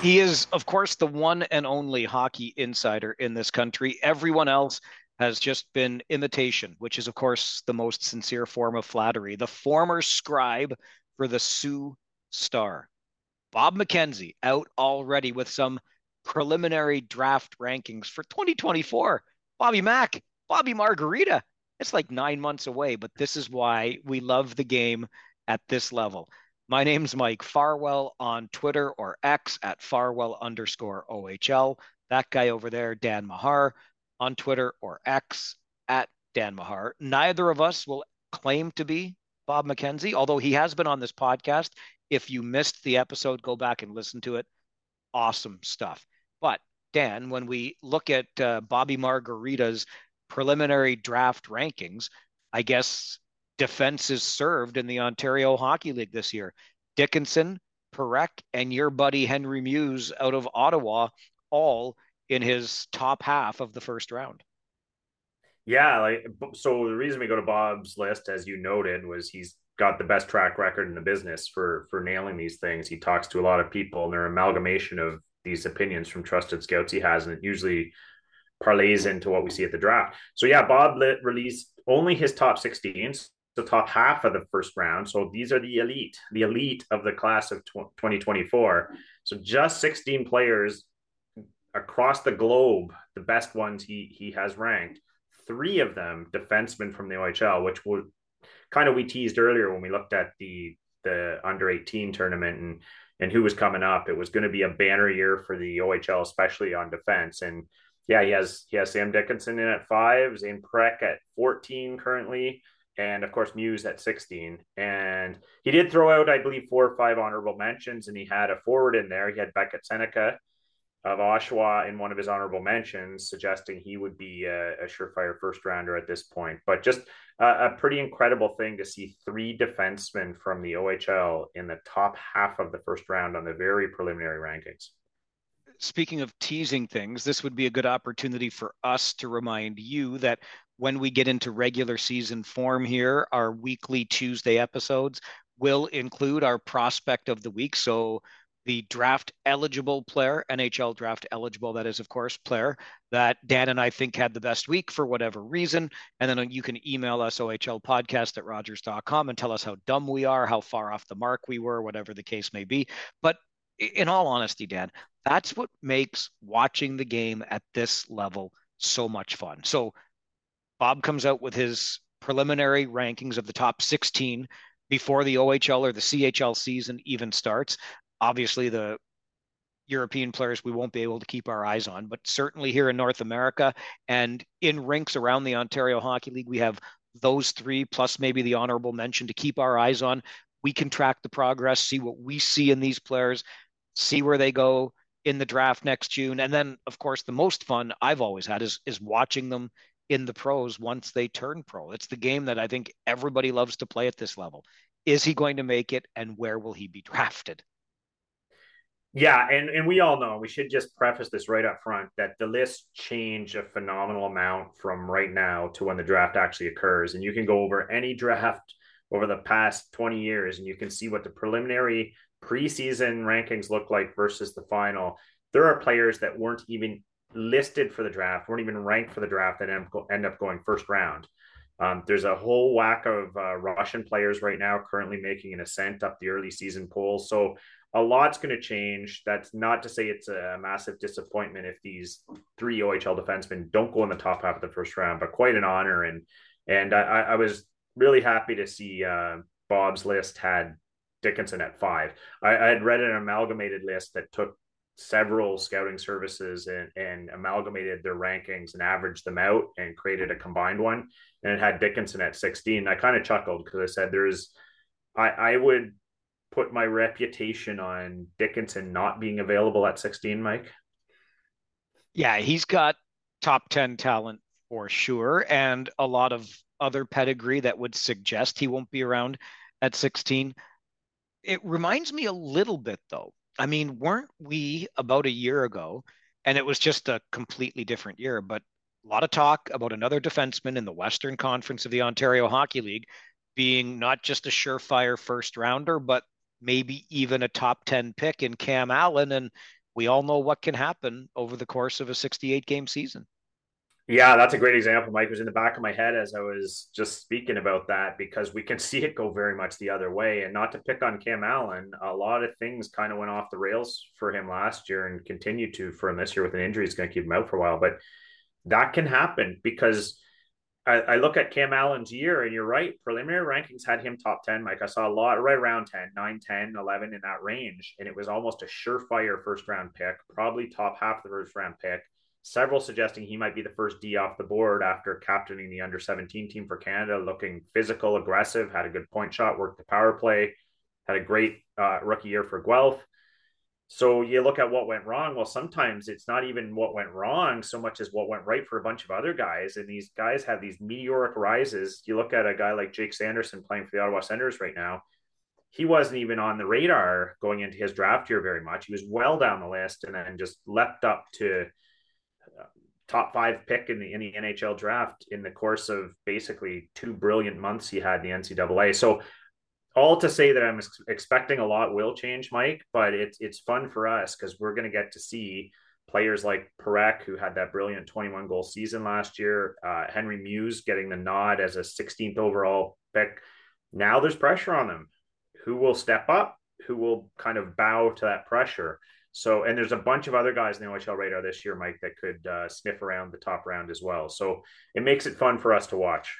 He is, of course, the one and only hockey insider in this country. Everyone else has just been imitation, which is, of course, the most sincere form of flattery. The former scribe for the Sioux Star, Bob McKenzie, out already with some preliminary draft rankings for 2024. Bobby Mack, Bobby Margarita. It's like nine months away, but this is why we love the game at this level. My name's Mike Farwell on Twitter or X at Farwell underscore OHL. That guy over there, Dan Mahar, on Twitter or X at Dan Mahar. Neither of us will claim to be Bob McKenzie, although he has been on this podcast. If you missed the episode, go back and listen to it. Awesome stuff. But Dan, when we look at uh, Bobby Margarita's preliminary draft rankings, I guess defense is served in the Ontario Hockey League this year. Dickinson, Parekh, and your buddy Henry Mews out of Ottawa, all in his top half of the first round. Yeah, like so the reason we go to Bob's list, as you noted, was he's got the best track record in the business for for nailing these things. He talks to a lot of people, and they're amalgamation of these opinions from trusted scouts he has, and it usually parlays into what we see at the draft. So yeah, Bob lit, released only his top 16s the top half of the first round. So these are the elite, the elite of the class of 2024. So just 16 players across the globe, the best ones he he has ranked. Three of them defensemen from the OHL, which would kind of we teased earlier when we looked at the the under 18 tournament and and who was coming up. It was going to be a banner year for the OHL, especially on defense. And yeah, he has he has Sam Dickinson in at five, Zayne Parekh at 14 currently and of course Mews at 16. And he did throw out, I believe, four or five honorable mentions, and he had a forward in there. He had Beckett Sennecke of Oshawa in one of his honorable mentions, suggesting he would be a, a surefire first rounder at this point. But just a, a pretty incredible thing to see three defensemen from the OHL in the top half of the first round on the very preliminary rankings speaking of teasing things, this would be a good opportunity for us to remind you that when we get into regular season form here, our weekly Tuesday episodes will include our prospect of the week. So the draft eligible player, NHL draft eligible, that is, of course, player that Dan and I think had the best week for whatever reason. And then you can email us OHL podcast at Rogers.com and tell us how dumb we are, how far off the mark we were, whatever the case may be. But in all honesty, Dan, that's what makes watching the game at this level so much fun. So Bob comes out with his preliminary rankings of the top 16 before the OHL or the CHL season even starts. Obviously, the European players we won't be able to keep our eyes on, but certainly here in North America and in rinks around the Ontario Hockey League, we have those three plus maybe the honorable mention to keep our eyes on. We can track the progress, see what we see in these players, see where they go in the draft next June. And then, of course, the most fun I've always had is is watching them in the pros once they turn pro. It's the game that I think everybody loves to play at this level. Is he going to make it and where will he be drafted? Yeah, and, and we all know we should just preface this right up front that the list change a phenomenal amount from right now to when the draft actually occurs. And you can go over any draft over the past 20 years and you can see what the preliminary preseason rankings look like versus the final. There are players that weren't even listed for the draft, weren't even ranked for the draft, that end up going first round. Um, there's a whole whack of uh, Russian players right now currently making an ascent up the early season polls. So a lot's going to change. That's not to say it's a massive disappointment if these three OHL defensemen don't go in the top half of the first round, but quite an honor. And and I, I was really happy to see uh, Bob's list had Dickinson at five. I, I had read an amalgamated list that took several scouting services and, and amalgamated their rankings and averaged them out and created a combined one. And it had Dickinson at 16. I kind of chuckled because I said there's I, I would put my reputation on Dickinson not being available at 16, Mike. Yeah, he's got top 10 talent for sure, and a lot of other pedigree that would suggest he won't be around at 16. It reminds me a little bit, though, I mean, weren't we about a year ago, and it was just a completely different year, but a lot of talk about another defenseman in the Western Conference of the Ontario Hockey League being not just a surefire first rounder, but maybe even a top 10 pick in Cam Allen. And we all know what can happen over the course of a 68 game season. Yeah, that's a great example, Mike. It was in the back of my head as I was just speaking about that because we can see it go very much the other way. And not to pick on Cam Allen, a lot of things kind of went off the rails for him last year and continue to for him this year with an injury. It's going to keep him out for a while. But that can happen because I, I, look at Cam Allen's year, and you're right. Preliminary rankings had him top 10. Mike, I saw a lot right around 10, 9, 10, 11 in that range. And it was almost a surefire first round pick, probably top half of the first round pick several suggesting he might be the first D off the board after captaining the under 17 team for Canada, looking physical, aggressive, had a good point shot, worked the power play, had a great uh, rookie year for Guelph. So you look at what went wrong. Well, sometimes it's not even what went wrong so much as what went right for a bunch of other guys. And these guys have these meteoric rises. You look at a guy like Jake Sanderson playing for the Ottawa Senators right now. He wasn't even on the radar going into his draft year very much. He was well down the list and then just leapt up to top five pick in the in the NHL draft in the course of basically two brilliant months he had in the NCAA. So all to say that I'm expecting a lot will change, Mike, but it's it's fun for us because we're going to get to see players like Parekh, who had that brilliant 21 goal season last year, uh, Henry Mews getting the nod as a 16th overall pick. Now there's pressure on them. Who will step up? Who will kind of bow to that pressure? So, and there's a bunch of other guys in the OHL radar this year, Mike, that could uh, sniff around the top round as well. So it makes it fun for us to watch.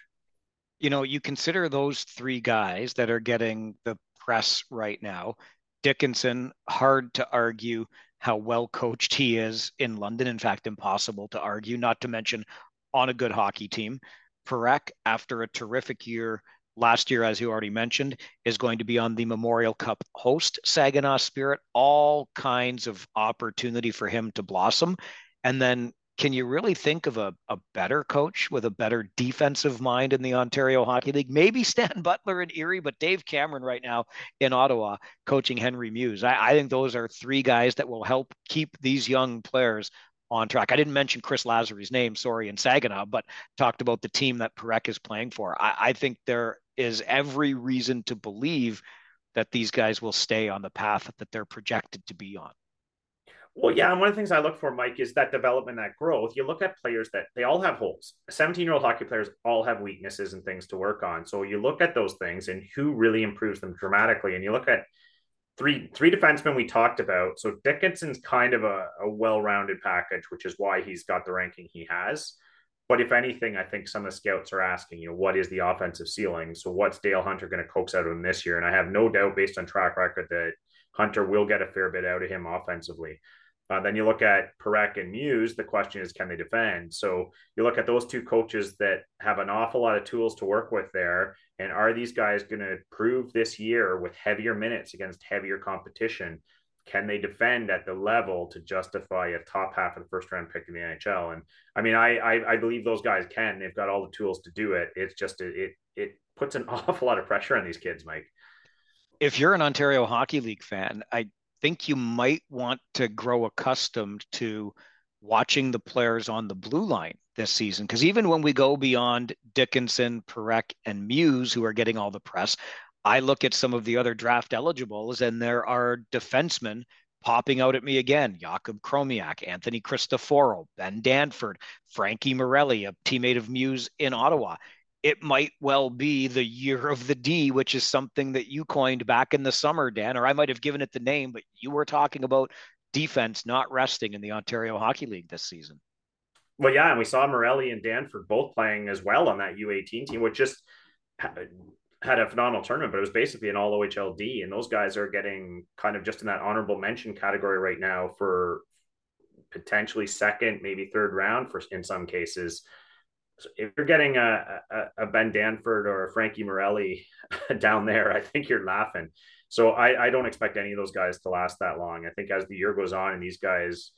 You know, you consider those three guys that are getting the press right now. Dickinson, hard to argue how well coached he is in London. In fact, impossible to argue, not to mention on a good hockey team. Parekh, after a terrific year last year, as you already mentioned, is going to be on the Memorial Cup host, Saginaw Spirit. All kinds of opportunity for him to blossom. And then, can you really think of a, a better coach with a better defensive mind in the Ontario Hockey League? Maybe Stan Butler in Erie, but Dave Cameron right now in Ottawa coaching Henry Mews. I, I think those are three guys that will help keep these young players on track. I didn't mention Chris Lazary's name, sorry, in Saginaw, but talked about the team that Parekh is playing for. I, I, think there is every reason to believe that these guys will stay on the path that they're projected to be on. Well, yeah, and one of the things I look for, Mike, is that development, that growth. You look at players that they all have holes. 17 year old hockey players all have weaknesses and things to work on. So you look at those things and who really improves them dramatically. And you look at three three defensemen we talked about. So Dickinson's kind of a, a well-rounded package, which is why he's got the ranking he has. But if anything, I think some of the scouts are asking, you know, what is the offensive ceiling? So what's Dale Hunter going to coax out of him this year? And I have no doubt, based on track record, that Hunter will get a fair bit out of him offensively. Uh, then you look at Parekh and Mews. The question is, can they defend? So you look at those two coaches that have an awful lot of tools to work with there. And are these guys going to prove this year with heavier minutes against heavier competition? Can they defend at the level to justify a top half of the first round pick in the NHL? And I mean, I I, I believe those guys can. They've got all the tools to do it. It's just it it, it puts an awful lot of pressure on these kids, Mike. If you're an Ontario Hockey League fan, I think you might want to grow accustomed to watching the players on the blue line this season. Because even when we go beyond Dickinson, Parekh, and Mews, who are getting all the press, I look at some of the other draft eligibles, and there are defensemen popping out at me again. Jakub Chromiak, Anthony Cristoforo, Ben Danford, Frankie Marrelli, a teammate of Mews in Ottawa it might well be the year of the D, which is something that you coined back in the summer, Dan, or I might have given it the name, but you were talking about defense not resting in the Ontario Hockey League this season. Well, yeah, and we saw Marrelli and Danford both playing as well on that U18 team, which just had a phenomenal tournament, but it was basically an all OHLD, and those guys are getting kind of just in that honorable mention category right now for potentially second, maybe third round for in some cases if you're getting a, a, a, Ben Danford or a Frankie Marrelli down there, I think you're laughing. So I, I don't expect any of those guys to last that long. I think as the year goes on and these guys,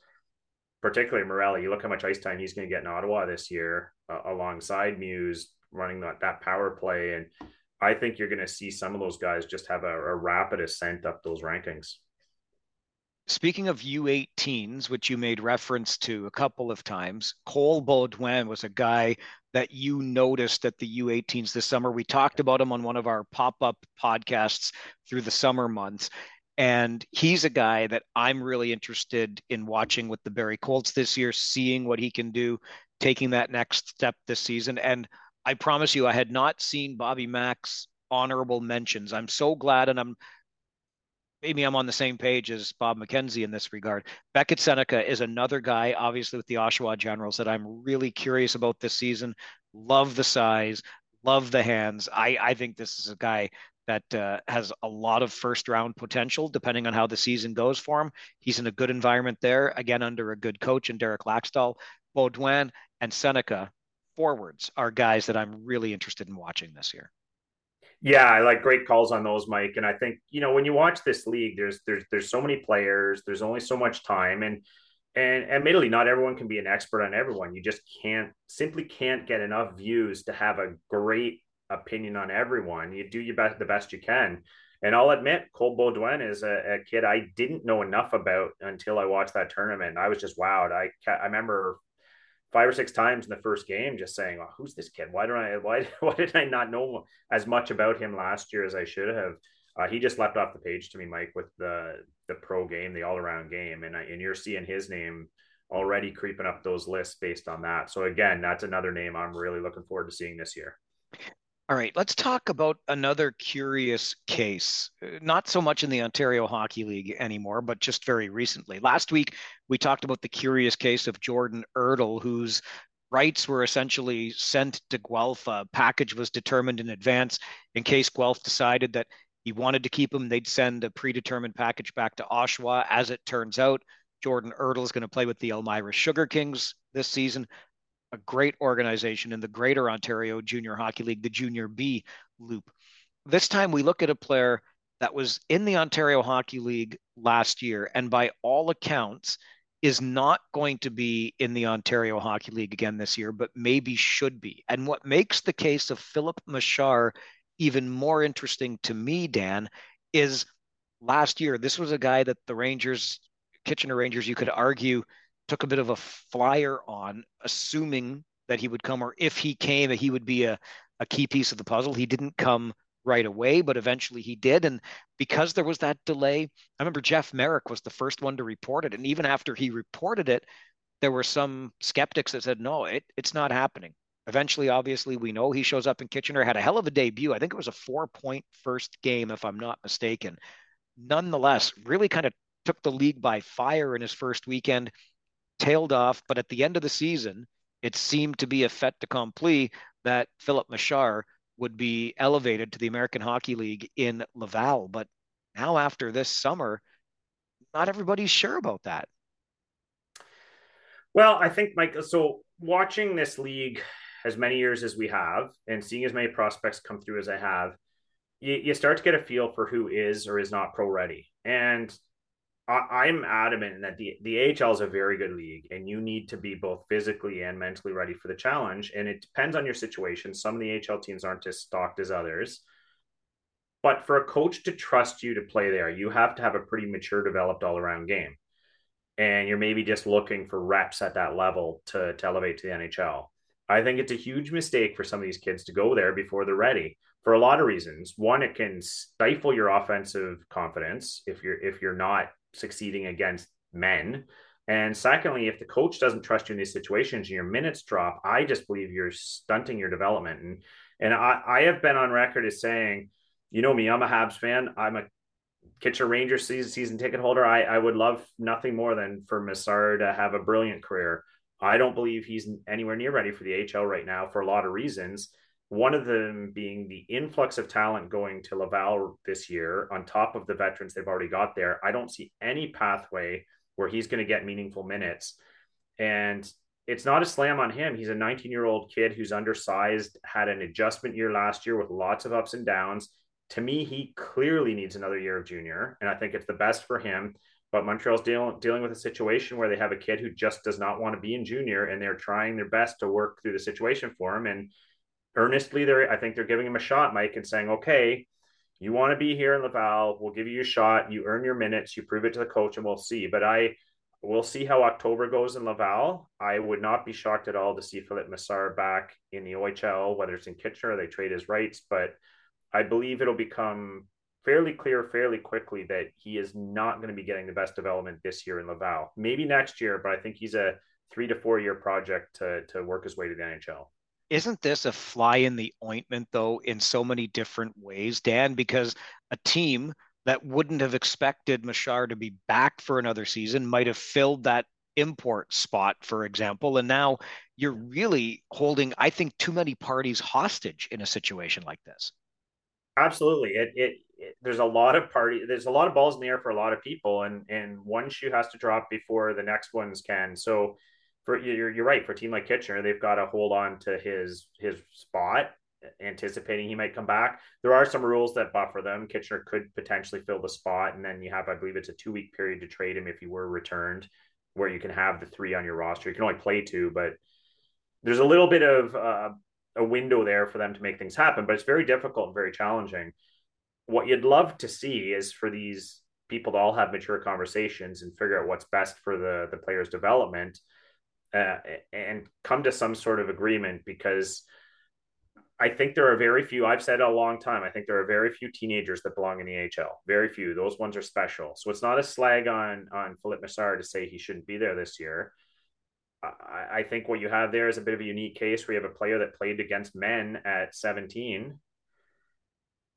particularly Marrelli, you look how much ice time he's going to get in Ottawa this year uh, alongside Mews running that, that power play. And I think you're going to see some of those guys just have a, a rapid ascent up those rankings. Speaking of U18s, which you made reference to a couple of times, Cole Beaudoin was a guy that you noticed at the U18s this summer. We talked about him on one of our pop up podcasts through the summer months. And he's a guy that I'm really interested in watching with the Barrie Colts this year, seeing what he can do, taking that next step this season. And I promise you, I had not seen Bobby Mack's honorable mentions. I'm so glad, and I'm maybe I'm on the same page as Bob McKenzie in this regard. Beckett Sennecke is another guy, obviously with the Oshawa Generals, that I'm really curious about this season. Love the size, love the hands. I I think this is a guy that uh, has a lot of first round potential depending on how the season goes for him. He's in a good environment there, again under a good coach and Derek Laxdal. Beaudoin and Sennecke forwards are guys that I'm really interested in watching this year. Yeah, I like great calls on those, Mike. And I think you know when you watch this league, there's there's there's so many players, there's only so much time, and and admittedly, not everyone can be an expert on everyone. You just can't simply can't get enough views to have a great opinion on everyone. You do your best the best you can. And I'll admit, Cole Beaudoin is a, a, kid I didn't know enough about until I watched that tournament. I was just wowed. I I remember five or six times in the first game, just saying, oh, "Who's this kid? Why don't I? Why why did I not know as much about him last year as I should have?" Uh, he just left off the page to me, Mike, with the the pro game, the all around game, and I, and you're seeing his name already creeping up those lists based on that. So again, that's another name I'm really looking forward to seeing this year. All right, let's talk about another curious case. Uh, not so much in the Ontario Hockey League anymore, but just very recently. Last week, we talked about the curious case of Jordan Ertl, whose rights were essentially sent to Guelph. A package was determined in advance in case Guelph decided that he wanted to keep him. They'd send a predetermined package back to Oshawa. As it turns out, Jordan Ertl is going to play with the Elmira Sugar Kings this season a great organization in the Greater Ontario Junior Hockey League, the Junior B Loop. This time we look at a player that was in the Ontario Hockey League last year, and by all accounts, is not going to be in the Ontario Hockey League again this year, but maybe should be. And what makes the case of Filip Mesar even more interesting to me, Dan, is last year, this was a guy that the Rangers, Kitchener Rangers, you could argue took a bit of a flyer on, assuming that he would come, or if he came, that he would be a, a key piece of the puzzle. He didn't come right away, but eventually he did. And because there was that delay, I remember Jeff Marek was the first one to report it. And even after he reported it, there were some skeptics that said, no, it, it's not happening. Eventually, obviously, we know he shows up in Kitchener, had a hell of a debut. I think it was a four point first game, if I'm not mistaken. Nonetheless, really kind of took the league by fire in his first weekend tailed off. But at the end of the season, it seemed to be a fait accompli that Filip Mesar would be elevated to the American Hockey League in Laval. But now, after this summer, not everybody's sure about that. Well, I think, Mike, so watching this league as many years as we have and seeing as many prospects come through as I have, you, you start to get a feel for who is or is not pro ready. And I, am adamant that the the AHL is a very good league, and you need to be both physically and mentally ready for the challenge. And it depends on your situation. Some of the AHL teams aren't as stocked as others. But for a coach to trust you to play there, you have to have a pretty mature, developed all around game. And you're maybe just looking for reps at that level to, to elevate to the NHL. I think it's a huge mistake for some of these kids to go there before they're ready for a lot of reasons. One, it can stifle your offensive confidence if you're if you're not succeeding against men. And secondly, if the coach doesn't trust you in these situations and your minutes drop, I just believe you're stunting your development. And and I, I have been on record as saying, you know me, I'm a Habs fan. I'm a Kitchener Rangers season, season ticket holder. I, I would love nothing more than for Mesar to have a brilliant career. I don't believe he's anywhere near ready for the HL right now for a lot of reasons. One of them being the influx of talent going to Laval this year, on top of the veterans they've already got there. I don't see any pathway where he's going to get meaningful minutes. And it's not a slam on him. He's a 19 year old kid who's undersized, had an adjustment year last year with lots of ups and downs. To me, he clearly needs another year of junior, and I think it's the best for him. But Montreal's deal, dealing with a situation where they have a kid who just does not want to be in junior, and they're trying their best to work through the situation for him. And earnestly they're I think they're giving him a shot, Mike, and saying, okay, you want to be here in Laval, we'll give you a shot. You earn your minutes, you prove it to the coach, and we'll see. But I we'll see how October goes in Laval. I would not be shocked at all to see Filip Mesar back in the OHL, whether it's in Kitchener or they trade his rights. But I believe it'll become fairly clear fairly quickly that he is not going to be getting the best development this year in Laval. Maybe next year, but I think he's a three to four year project to to work his way to the NHL. Isn't this a fly in the ointment though in so many different ways, Dan? Because a team that wouldn't have expected Mesar to be back for another season might have filled that import spot, for example. And now you're really holding, I think, too many parties hostage in a situation like this. Absolutely. It, it, it there's a lot of party there's a lot of balls in the air for a lot of people and and one shoe has to drop before the next ones can. So for you're you're right, for a team like Kitchener, they've got to hold on to his his spot anticipating he might come back. There are some rules that buffer them. Kitchener could potentially fill the spot, and then you have, I believe, it's a two week period to trade him if he were returned, where you can have the three on your roster. You can only play two, but there's a little bit of uh, a window there for them to make things happen. But it's very difficult and very challenging. What you'd love to see is for these people to all have mature conversations and figure out what's best for the the player's development, uh, and come to some sort of agreement because I think there are very few. I've said a long time. I think there are very few teenagers that belong in the AHL. Very few. Those ones are special. So it's not a slag on on Filip Mesar to say he shouldn't be there this year. I, I think what you have there is a bit of a unique case where you have a player that played against men at 17,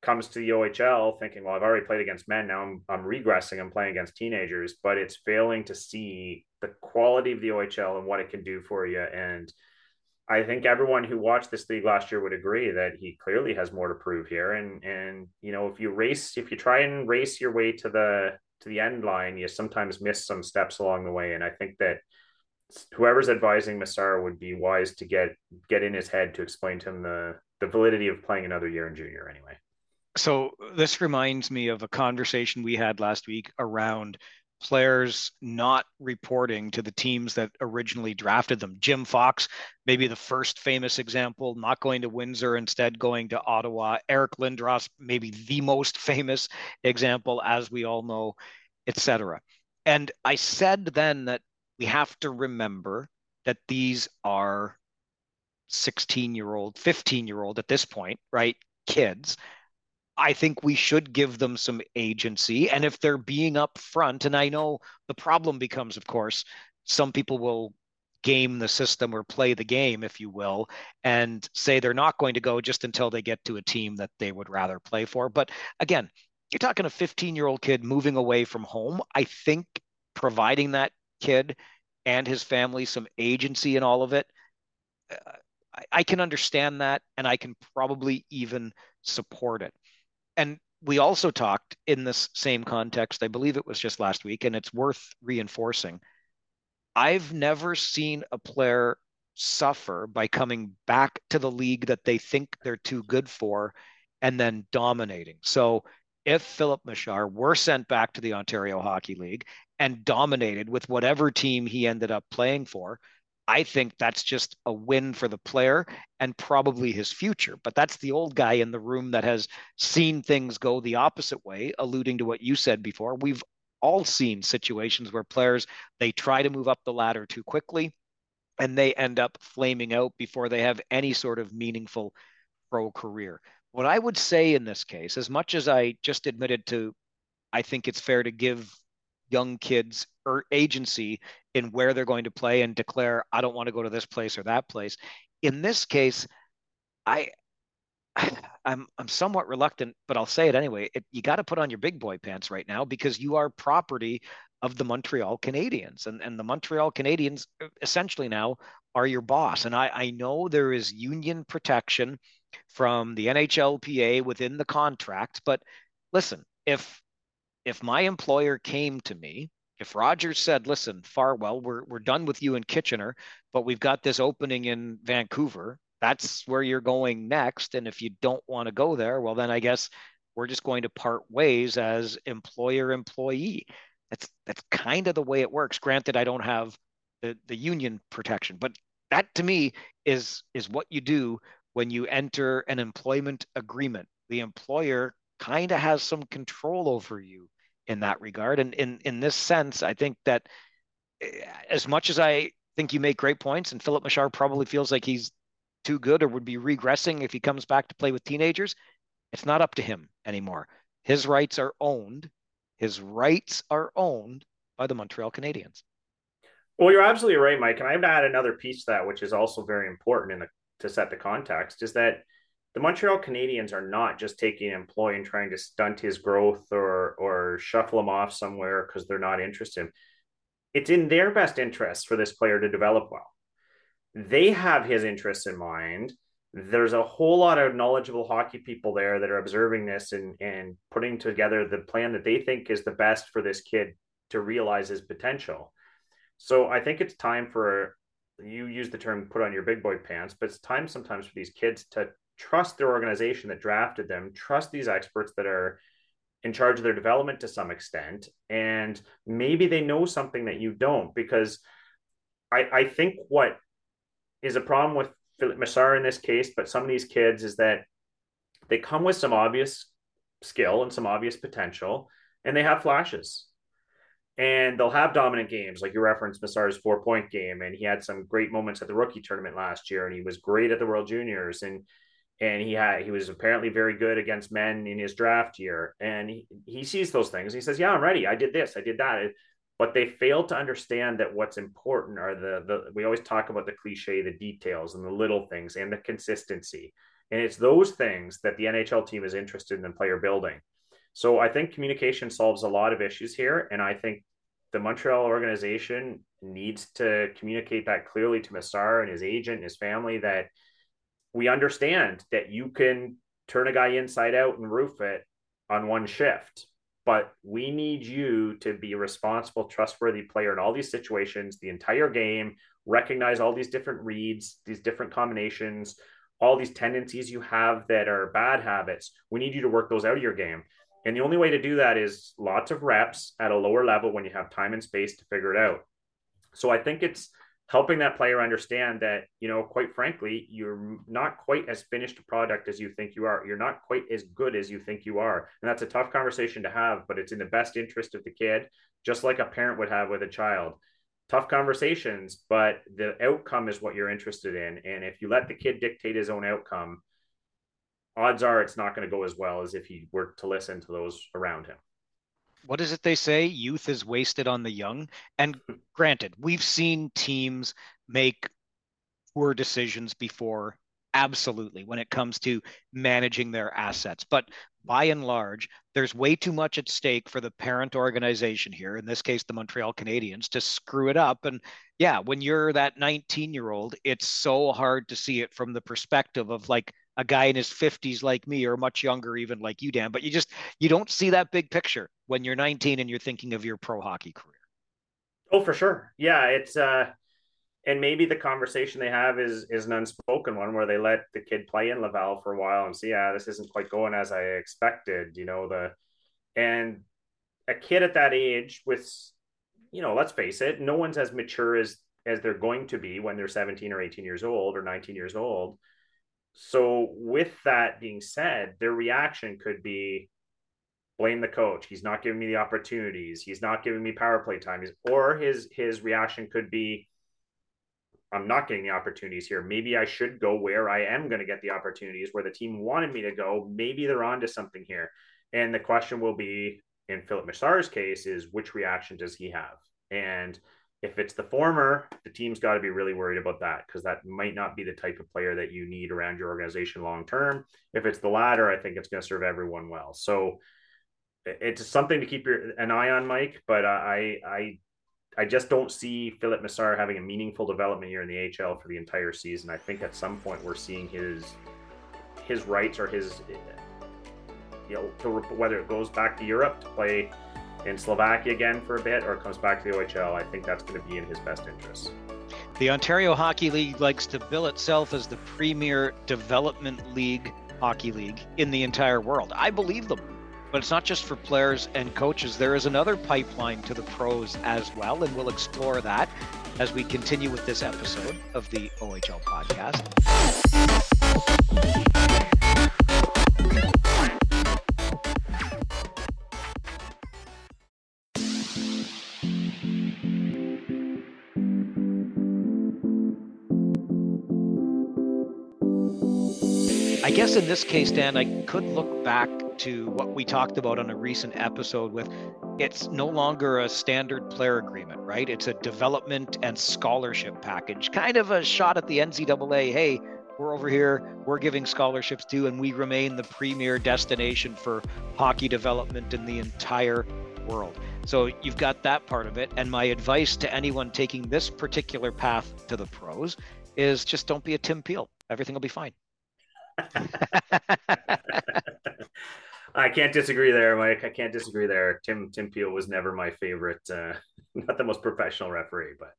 comes to the OHL thinking, well, I've already played against men. Now I'm I'm regressing. I'm playing against teenagers, but it's failing to see the quality of the OHL and what it can do for you and I think everyone who watched this league last year would agree that he clearly has more to prove here. And and you know, if you race, if you try and race your way to the to the end line, you sometimes miss some steps along the way. And I think that whoever's advising Mesar would be wise to get get in his head to explain to him the the validity of playing another year in junior anyway. So this reminds me of a conversation we had last week around players not reporting to the teams that originally drafted them. Jim Fox, maybe the first famous example, not going to Windsor, instead going to Ottawa. Eric Lindros, maybe the most famous example, as we all know, etc. And I said then that we have to remember that these are 16 year old, 15 year old at this point, right? Kids I think we should give them some agency. And if they're being upfront, and I know the problem becomes, of course, some people will game the system or play the game, if you will, and say they're not going to go just until they get to a team that they would rather play for. But again, you're talking a 15 year old kid moving away from home. I think providing that kid and his family some agency in all of it, uh, I, I can understand that, and I can probably even support it and we also talked in this same context, I believe it was just last week, and it's worth reinforcing. I've never seen a player suffer by coming back to the league that they think they're too good for and then dominating. So if Filip Mesar were sent back to the Ontario Hockey League and dominated with whatever team he ended up playing for, I think that's just a win for the player and probably his future. But that's the old guy in the room that has seen things go the opposite way, alluding to what you said before. We've all seen situations where players they try to move up the ladder too quickly and they end up flaming out before they have any sort of meaningful pro career. What I would say in this case, as much as I just admitted to I think it's fair to give young kids or agency in where they're going to play and declare I don't want to go to this place or that place. In this case, I I'm I'm somewhat reluctant, but I'll say it anyway. It, you got to put on your big boy pants right now because you are property of the Montreal Canadiens, and and the Montreal Canadiens essentially now are your boss. And I I know there is union protection from the NHLPA within the contract, but listen, if if my employer came to me, if Rogers said, "Listen, Farwell, we're we're done with you in Kitchener, but we've got this opening in Vancouver. That's where you're going next, and if you don't want to go there, well, then I guess we're just going to part ways as employer employee." That's that's kind of the way it works. Granted, I don't have the the union protection, but that to me is is what you do when you enter an employment agreement. The employer kind of has some control over you in that regard. And in in this sense, I think that eh, as much as I think you make great points, and Filip Mesar probably feels like he's too good or would be regressing if he comes back to play with teenagers, it's not up to him anymore. his rights are owned. His rights are owned by the Montreal Canadiens. Well, you're absolutely right, Mike. And I'd add another piece to that, which is also very important in the, to set the context, is that the Montreal Canadiens are not just taking an employee and trying to stunt his growth or or shuffle him off somewhere because they're not interested. It's in their best interest for this player to develop well. They have his interests in mind. There's a whole lot of knowledgeable hockey people there that are observing this and and putting together the plan that they think is the best for this kid to realize his potential. So I think it's time for you use the term put on your big boy pants, but it's time sometimes for these kids to trust their organization that drafted them, trust these experts that are in charge of their development to some extent, and maybe they know something that you don't. Because I, I think what is a problem with Filip Mesar in this case, but some of these kids is that they come with some obvious skill and some obvious potential, and they have flashes and they'll have dominant games like you referenced Mesar's four point game and he had some great moments at the rookie tournament last year and he was great at the World Juniors and and he had he was apparently very good against men in his draft year. And he, he sees those things. He says yeah I'm ready. I did this. I did that. But they fail to understand that what's important are the the we always talk about the cliche the details and the little things and the consistency. And it's those things that the NHL team is interested in player building. So I think communication solves a lot of issues here. And I think the Montreal organization needs to communicate that clearly to Mesar and his agent and his family that we understand that you can turn a guy inside out and roof it on one shift. But we need you to be a responsible, trustworthy player in all these situations, the entire game, recognize all these different reads, these different combinations, all these tendencies you have that are bad habits. We need you to work those out of your game. And the only way to do that is lots of reps at a lower level when you have time and space to figure it out. So I think it's helping that player understand that, you know, quite frankly, you're not quite as finished a product as you think you are. You're not quite as good as you think you are. And that's a tough conversation to have, but it's in the best interest of the kid, just like a parent would have with a child. Tough conversations, but the outcome is what you're interested in. And if you let the kid dictate his own outcome, odds are it's not going to go as well as if he were to listen to those around him. What is it they say? Youth is wasted on the young. And hmm. granted, we've seen teams make poor decisions before, absolutely, when it comes to managing their assets. But by and large, there's way too much at stake for the parent organization here, in this case, the Montreal Canadiens, to screw it up. And yeah, when you're that 19 year old, it's so hard to see it from the perspective of like, a guy in his 50s like me or much younger even like you dan but you just you don't see that big picture when you're 19 and you're thinking of your pro hockey career. Oh for sure. Yeah it's uh and maybe the conversation they have is is an unspoken one where they let the kid play in laval for a while and see yeah this isn't quite going as i expected you know the and a kid at that age with you know let's face it no one's as mature as as they're going to be when they're 17 or 18 years old or 19 years old so, with that being said, their reaction could be blame the coach. He's not giving me the opportunities. He's not giving me power play time. Or his his reaction could be, I'm not getting the opportunities here. Maybe I should go where I am going to get the opportunities, where the team wanted me to go. Maybe they're on to something here. And the question will be, in Filip Mesar's case, is which reaction does he have? And if it's the former, the team's got to be really worried about that because that might not be the type of player that you need around your organization long term. If it's the latter, I think it's going to serve everyone well. So it's something to keep your an eye on, Mike. But I I I just don't see Filip Mesar having a meaningful development year in the HL for the entire season. I think at some point we're seeing his his rights or his you know to, whether it goes back to Europe to play in Slovakia again for a bit or comes back to the OHL, I think that's going to be in his best interest. The Ontario Hockey League likes to bill itself as the premier development league hockey league in the entire world. I believe them. But it's not just for players and coaches. There is another pipeline to the pros as well, and we'll explore that as we continue with this episode of the OHL podcast. Guess in this case, Dan, I could look back to what we talked about on a recent episode with it's no longer a standard player agreement, right? It's a development and scholarship package, kind of a shot at the NCAA. Hey, we're over here, we're giving scholarships too, and we remain the premier destination for hockey development in the entire world. So you've got that part of it. And my advice to anyone taking this particular path to the pros is just don't be a Tim Peel. Everything will be fine. I can't disagree there, Mike. I can't disagree there. Tim Tim Peel was never my favorite, uh, not the most professional referee, but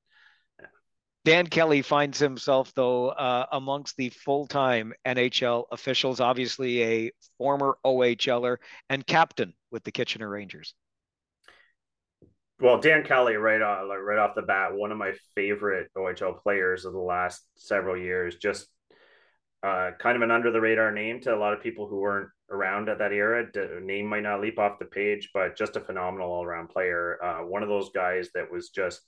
Dan Kelly finds himself, though, uh, amongst the full time NHL officials, obviously a former OHLer and captain with the Kitchener Rangers. Well, Dan Kelly, right off, right off the bat, one of my favorite OHL players of the last several years. Just uh, kind of an under the radar name to a lot of people who weren't around at that era. The name might not leap off the page, but just a phenomenal all around player. Uh, one of those guys that was just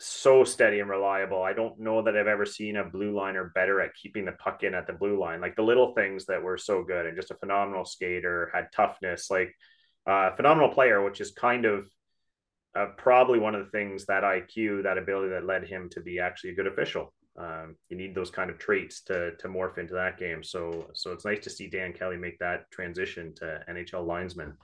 so steady and reliable. I don't know that I've ever seen a blue liner better at keeping the puck in at the blue line. Like the little things that were so good and just a phenomenal skater, had toughness, like uh, phenomenal player, which is kind of uh, probably one of the things that IQ, that ability that led him to be actually a good official. Um, you need those kind of traits to to morph into that game. So so it's nice to see Dan Kelly make that transition to NHL linesman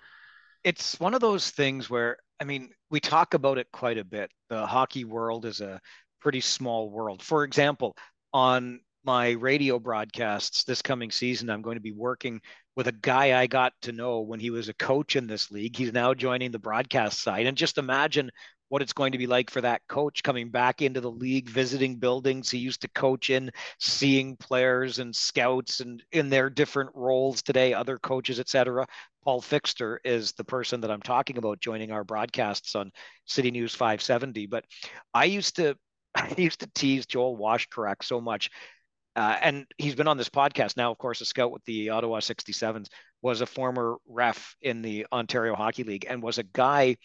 it's one of those things where I mean, we talk about it quite a bit. The hockey world is a pretty small world. For example, on my radio broadcasts this coming season, I'm going to be working with a guy I got to know when he was a coach in this league. He's now joining the broadcast side. And just imagine what it's going to be like for that coach coming back into the league, visiting buildings he used to coach in, seeing players and scouts and in their different roles today, other coaches, etc. Paul Fixter is the person that I'm talking about joining our broadcasts on City News 570. But I used to I used to tease Joel Washkurak so much. Uh, and he's been on this podcast now, of course, a scout with the Ottawa 67s, was a former ref in the Ontario Hockey League and was a guy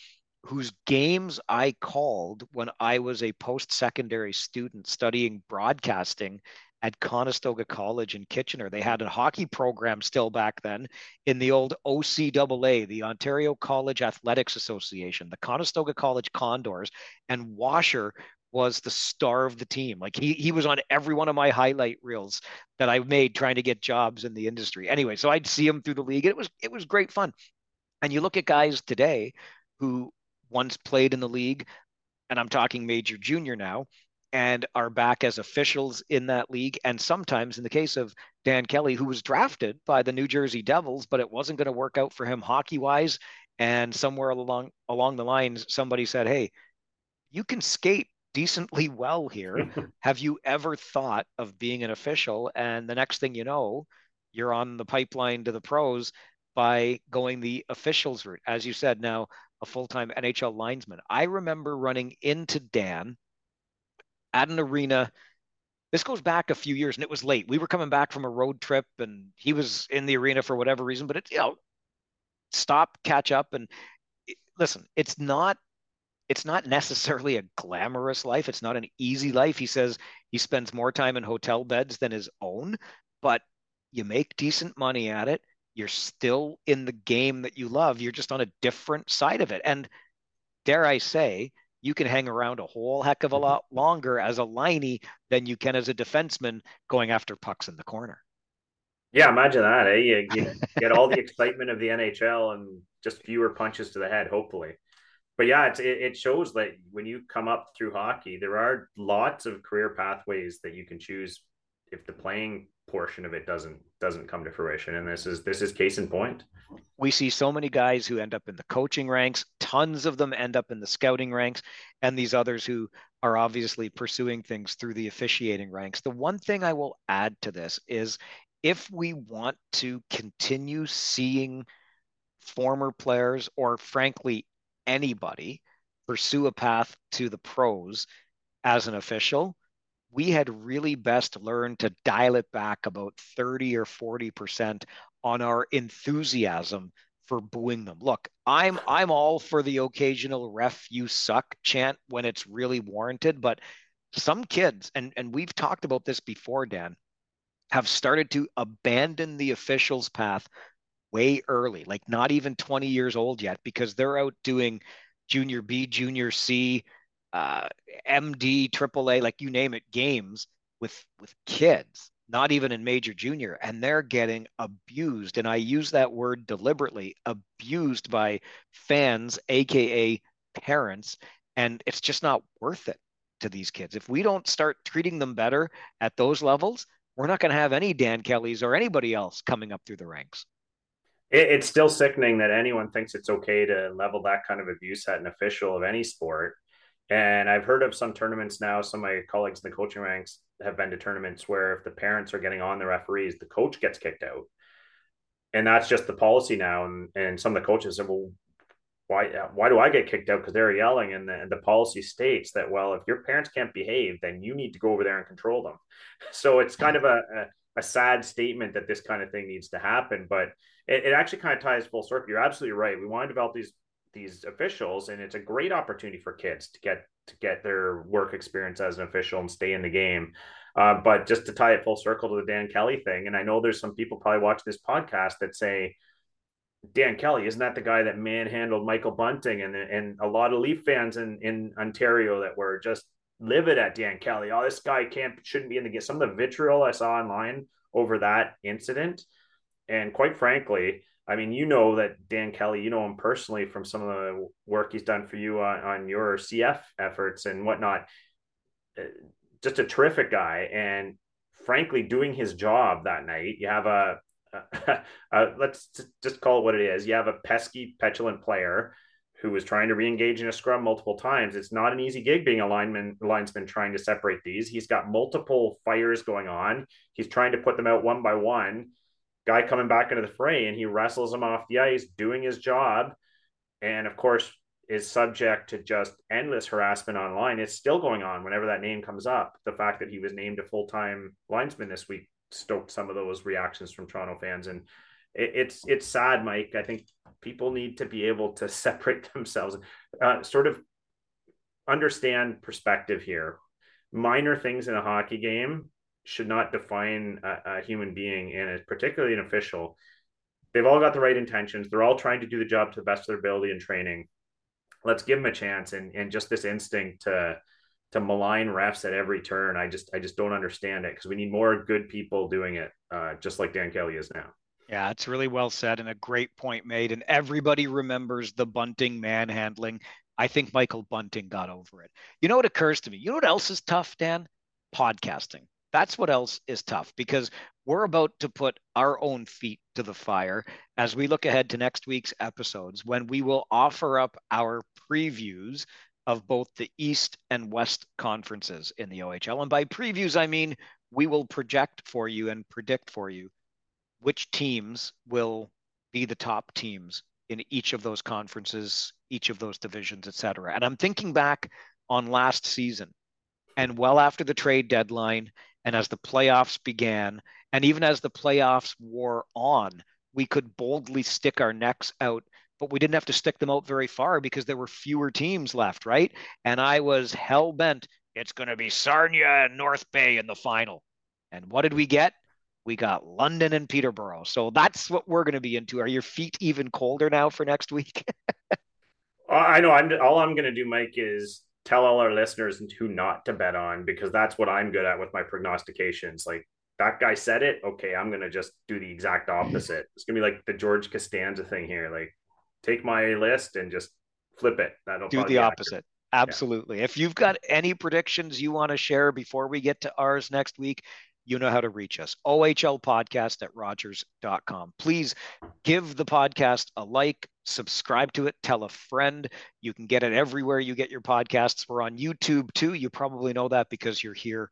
whose games I called when I was a post secondary student studying broadcasting at Conestoga College in Kitchener. They had a hockey program still back then in the old OCAA, the Ontario College Athletics Association, the Conestoga College Condors, and Washer was the star of the team. Like he he was on every one of my highlight reels that I made trying to get jobs in the industry. Anyway, so I'd see him through the league. It was it was great fun. And you look at guys today who once played in the league, and I'm talking major junior now, and are back as officials in that league. And sometimes, in the case of Dan Kelly, who was drafted by the New Jersey Devils, but it wasn't going to work out for him hockey wise. And somewhere along along the lines, somebody said, "Hey, you can skate decently well here. Have you ever thought of being an official?" And the next thing you know, you're on the pipeline to the pros by going the officials route, as you said. Now, a full time NHL linesman. I remember running into Dan at an arena. This goes back a few years and it was late. We were coming back from a road trip and he was in the arena for whatever reason, but it, you know, stop, catch up. And listen, it's not, it's not necessarily a glamorous life. It's not an easy life. He says he spends more time in hotel beds than his own, but you make decent money at it you're still in the game that you love. You're just on a different side of it. And dare I say, you can hang around a whole heck of a lot longer as a liney than you can as a defenseman going after pucks in the corner. Yeah, imagine that. Eh? You, you get all the excitement of the NHL and just fewer punches to the head, hopefully. But yeah, it, it shows that when you come up through hockey, there are lots of career pathways that you can choose if the playing portion of it doesn't doesn't come to fruition. And this is this is case in point. We see so many guys who end up in the coaching ranks. Tons of them end up in the scouting ranks. And these others who are obviously pursuing things through the officiating ranks. The one thing i will add to this is if we want to continue seeing former players or frankly anybody pursue a path to the pros as an official we had really best learned to dial it back about 30 or 40% on our enthusiasm for booing them. Look, I'm I'm all for the occasional ref you suck chant when it's really warranted, but some kids and and we've talked about this before Dan have started to abandon the officials path way early, like not even 20 years old yet, because they're out doing junior B, junior C, uh, MD, AAA, like you name it, games with with kids, not even in major junior, and they're getting abused. And I use that word deliberately, abused by fans, aka parents, and it's just not worth it to these kids. If we don't start treating them better at those levels, we're not going to have any Dan Kellys or anybody else coming up through the ranks. it's still sickening that anyone thinks it's okay to level that kind of abuse at an official of any sport. And I've heard of some tournaments now. Some of my colleagues in the coaching ranks have been to tournaments where if the parents are getting on the referees, the coach gets kicked out. And that's just the policy now. And, and some of the coaches said, well, why why do I get kicked out? Because they're yelling, and the, the policy states that well, if your parents can't behave, then you need to go over there and control them. So it's kind of a, a, a sad statement that this kind of thing needs to happen, but it, it actually kind of ties full circle. You're absolutely right. We want to develop these these officials, and it's a great opportunity for kids to get to get their work experience as an official and stay in the game. Uh, but just to tie it full circle to the Dan Kelly thing, and I know there's some people probably watch this podcast that say Dan Kelly, isn't that the guy that manhandled Michael Bunting and and a lot of Leaf fans in in Ontario that were just livid at Dan Kelly? Oh, this guy can't shouldn't be in the game. Some of the vitriol I saw online over that incident, and quite frankly, I mean, you know that Dan Kelly, you know him personally from some of the work he's done for you on, on your CF efforts and whatnot. Uh, just a terrific guy, and frankly, doing his job that night. You have a uh, let's just call it what it is. You have a pesky, petulant player who was trying to re-engage in a scrum multiple times. It's not an easy gig being a lineman, linesman trying to separate these. He's got multiple fires going on. He's trying to put them out one by one. Guy coming back into the fray, and he wrestles him off the ice, doing his job, and of course is subject to just endless harassment online. It's still going on whenever that name comes up. The fact that he was named a full-time linesman this week stoked some of those reactions from Toronto fans. And it, it's it's sad, Mike. I think people need to be able to separate themselves, uh, sort of understand perspective here. Minor things in a hockey game should not define a, a human being, and particularly an official. They've all got the right intentions. They're all trying to do the job to the best of their ability and training. Let's give them a chance, and and just this instinct to to malign refs at every turn. I just I just don't understand it because we need more good people doing it, uh, just like Dan Kelly is now. Yeah, it's really well said and a great point made. And everybody remembers the bunting manhandling. I think Michael Bunting got over it. You know what occurs to me? You know what else is tough, Dan? Podcasting. That's what else is tough because we're about to put our own feet to the fire as we look ahead to next week's episodes when we will offer up our previews of both the East and West conferences in the OHL. And by previews, I mean we will project for you and predict for you which teams will be the top teams in each of those conferences, each of those divisions, et cetera. And I'm thinking back on last season and well after the trade deadline and as the playoffs began, and even as the playoffs wore on, we could boldly stick our necks out but we didn't have to stick them out very far because there were fewer teams left, right? And I was hell bent. It's going to be Sarnia and North Bay in the final. And what did we get? We got London and Peterborough. So that's what we're going to be into. Are your feet even colder now for next week? Uh, I know. I'm all I'm going to do, Mike, is tell all our listeners who not to bet on because that's what I'm good at with my prognostications. Like that guy said it. Okay, I'm going to just do the exact opposite. It's going to be like the George Costanza thing here. Like take my list and just flip it. That'll do the opposite. Absolutely. Yeah. If you've got any predictions you want to share before we get to ours next week, you know how to reach us. OHL podcast at Rogers.com. Please give the podcast a like, subscribe to it, tell a friend. You can get it everywhere you get your podcasts. We're on YouTube too. You probably know that because you're here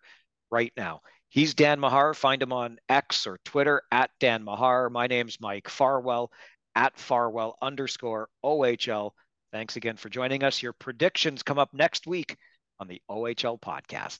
right now. He's Dan Mahar. Find him on X or Twitter at Dan Mahar. My name's Mike Farwell at Farwell underscore OHL. Thanks again for joining us. Your predictions come up next week on the OHL podcast.